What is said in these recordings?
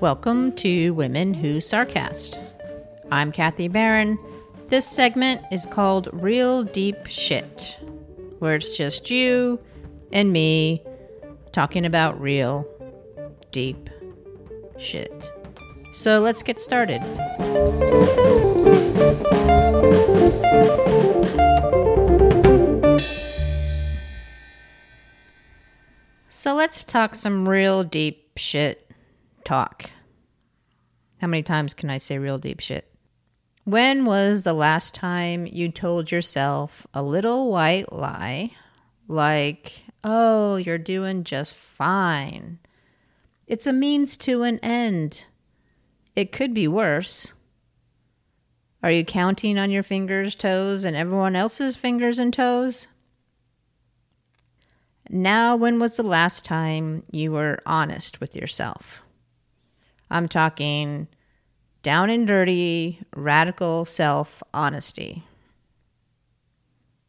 Welcome to Women Who Sarcast. I'm Kathy Barron. This segment is called Real Deep Shit, where it's just you and me talking about real deep shit. So let's get started. So let's talk some real deep shit talk. How many times can I say real deep shit? When was the last time you told yourself a little white lie like, oh, you're doing just fine? It's a means to an end. It could be worse. Are you counting on your fingers, toes, and everyone else's fingers and toes? Now, when was the last time you were honest with yourself? I'm talking down and dirty, radical self honesty.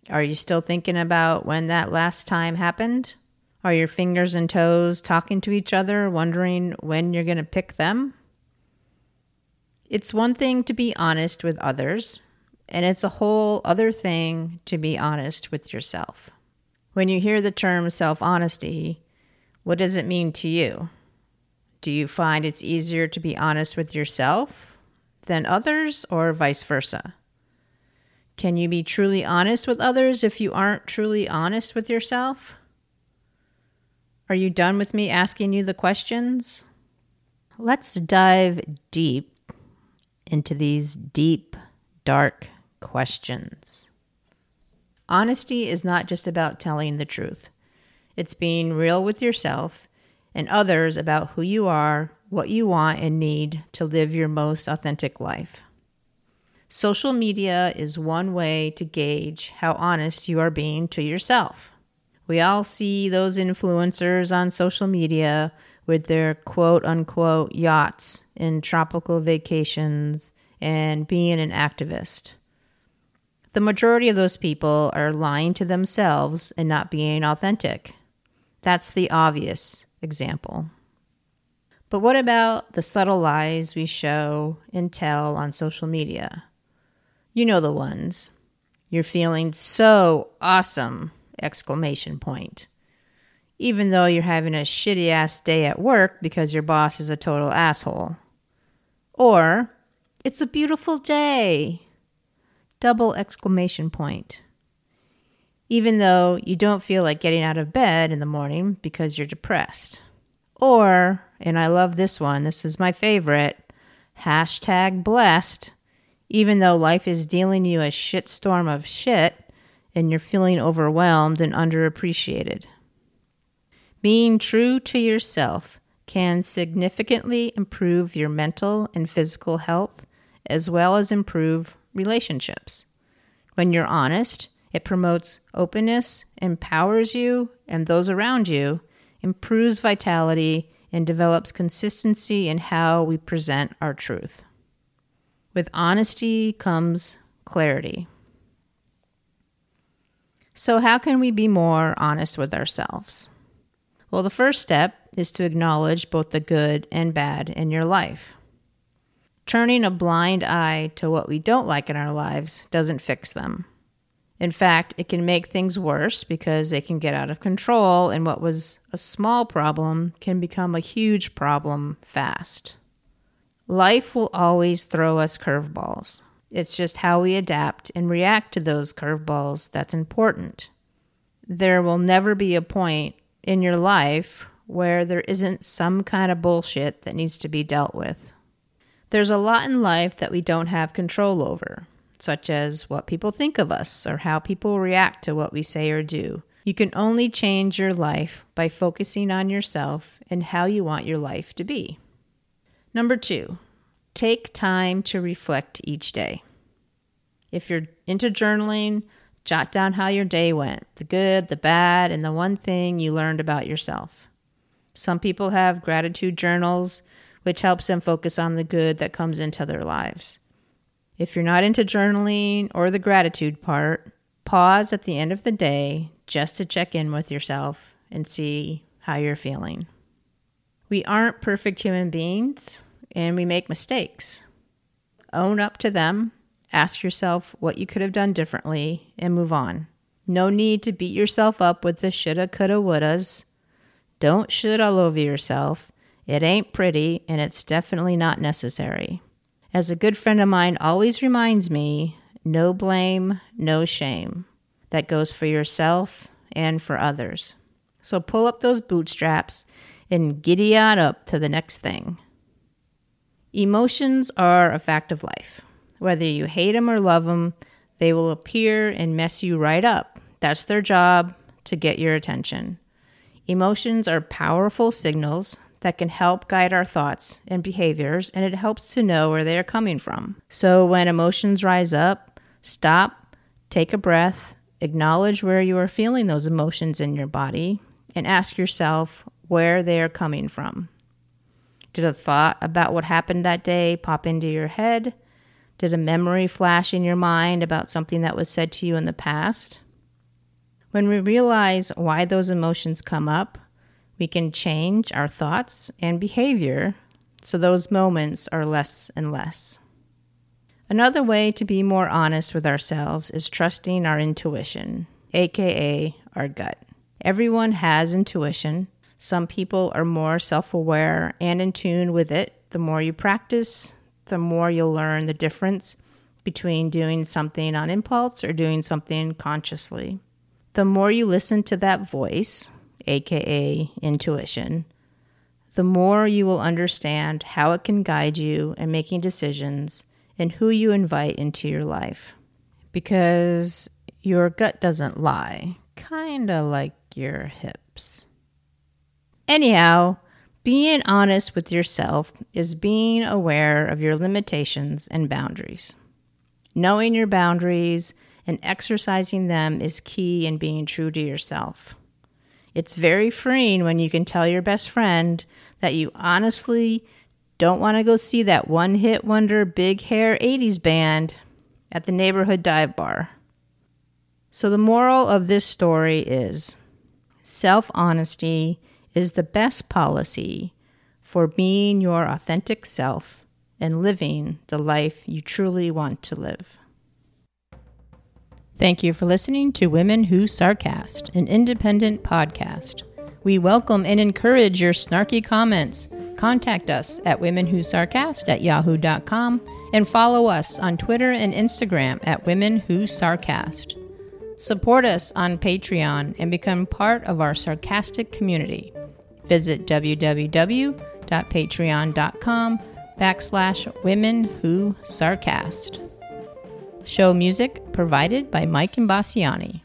Are you still thinking about when that last time happened? Are your fingers and toes talking to each other, wondering when you're going to pick them? It's one thing to be honest with others, and it's a whole other thing to be honest with yourself. When you hear the term self honesty, what does it mean to you? Do you find it's easier to be honest with yourself than others, or vice versa? Can you be truly honest with others if you aren't truly honest with yourself? Are you done with me asking you the questions? Let's dive deep into these deep, dark questions. Honesty is not just about telling the truth, it's being real with yourself and others about who you are, what you want, and need to live your most authentic life. Social media is one way to gauge how honest you are being to yourself. We all see those influencers on social media with their quote unquote yachts and tropical vacations and being an activist. The majority of those people are lying to themselves and not being authentic. That's the obvious example. But what about the subtle lies we show and tell on social media? You know the ones. You're feeling so awesome! Exclamation point. Even though you're having a shitty ass day at work because your boss is a total asshole. Or, it's a beautiful day! Double exclamation point. Even though you don't feel like getting out of bed in the morning because you're depressed. Or, and I love this one, this is my favorite, hashtag blessed even though life is dealing you a shitstorm of shit and you're feeling overwhelmed and underappreciated. Being true to yourself can significantly improve your mental and physical health as well as improve relationships. When you're honest, it promotes openness, empowers you and those around you, improves vitality, and develops consistency in how we present our truth. With honesty comes clarity. So, how can we be more honest with ourselves? Well, the first step is to acknowledge both the good and bad in your life. Turning a blind eye to what we don't like in our lives doesn't fix them. In fact, it can make things worse because they can get out of control, and what was a small problem can become a huge problem fast. Life will always throw us curveballs. It's just how we adapt and react to those curveballs that's important. There will never be a point in your life where there isn't some kind of bullshit that needs to be dealt with. There's a lot in life that we don't have control over, such as what people think of us or how people react to what we say or do. You can only change your life by focusing on yourself and how you want your life to be. Number two, take time to reflect each day. If you're into journaling, jot down how your day went the good, the bad, and the one thing you learned about yourself. Some people have gratitude journals, which helps them focus on the good that comes into their lives. If you're not into journaling or the gratitude part, pause at the end of the day, just to check in with yourself and see how you're feeling. We aren't perfect human beings and we make mistakes. Own up to them, ask yourself what you could have done differently, and move on. No need to beat yourself up with the shoulda, coulda, wouldas. Don't shit all over yourself. It ain't pretty, and it's definitely not necessary. As a good friend of mine always reminds me, no blame, no shame. That goes for yourself and for others. So pull up those bootstraps and giddy on up to the next thing. Emotions are a fact of life. Whether you hate them or love them, they will appear and mess you right up. That's their job to get your attention. Emotions are powerful signals that can help guide our thoughts and behaviors, and it helps to know where they are coming from. So when emotions rise up, stop, take a breath, acknowledge where you are feeling those emotions in your body, and ask yourself where they are coming from. Did a thought about what happened that day pop into your head? Did a memory flash in your mind about something that was said to you in the past? When we realize why those emotions come up, we can change our thoughts and behavior so those moments are less and less. Another way to be more honest with ourselves is trusting our intuition, aka our gut. Everyone has intuition. Some people are more self aware and in tune with it. The more you practice, the more you'll learn the difference between doing something on impulse or doing something consciously. The more you listen to that voice, aka intuition, the more you will understand how it can guide you in making decisions and who you invite into your life. Because your gut doesn't lie, kind of like your hips. Anyhow, being honest with yourself is being aware of your limitations and boundaries. Knowing your boundaries and exercising them is key in being true to yourself. It's very freeing when you can tell your best friend that you honestly don't want to go see that one hit wonder big hair 80s band at the neighborhood dive bar. So, the moral of this story is self honesty is the best policy for being your authentic self and living the life you truly want to live. Thank you for listening to Women Who Sarcast, an independent podcast. We welcome and encourage your snarky comments. Contact us at womenwhosarcast at yahoo.com and follow us on Twitter and Instagram at Women Who Sarcast. Support us on Patreon and become part of our sarcastic community. Visit www.patreon.com backslash women who sarcast. Show music provided by Mike Imbassiani.